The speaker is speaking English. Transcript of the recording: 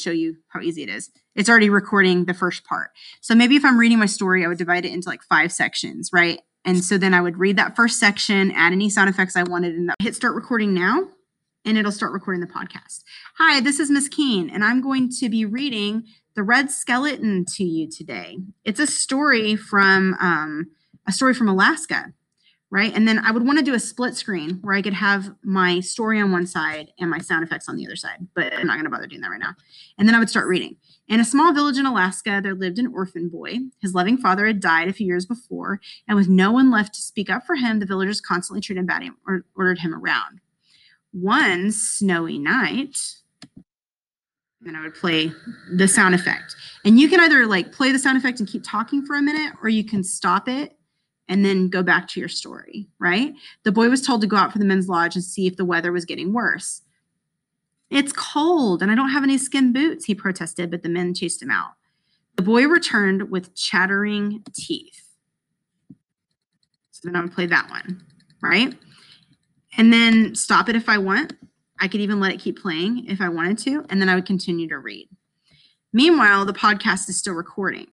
show you how easy it is. It's already recording the first part. So maybe if I'm reading my story, I would divide it into like five sections, right? And so then I would read that first section, add any sound effects I wanted, and hit start recording now, and it'll start recording the podcast. Hi, this is Miss Keen, and I'm going to be reading The Red Skeleton to you today. It's a story from um, a story from Alaska right? And then I would want to do a split screen where I could have my story on one side and my sound effects on the other side, but I'm not going to bother doing that right now. And then I would start reading. In a small village in Alaska, there lived an orphan boy. His loving father had died a few years before, and with no one left to speak up for him, the villagers constantly treated him bad or ordered him around. One snowy night, then I would play the sound effect. And you can either like play the sound effect and keep talking for a minute, or you can stop it and then go back to your story, right? The boy was told to go out for the men's lodge and see if the weather was getting worse. It's cold and I don't have any skin boots, he protested, but the men chased him out. The boy returned with chattering teeth. So then I would play that one, right? And then stop it if I want. I could even let it keep playing if I wanted to, and then I would continue to read. Meanwhile, the podcast is still recording.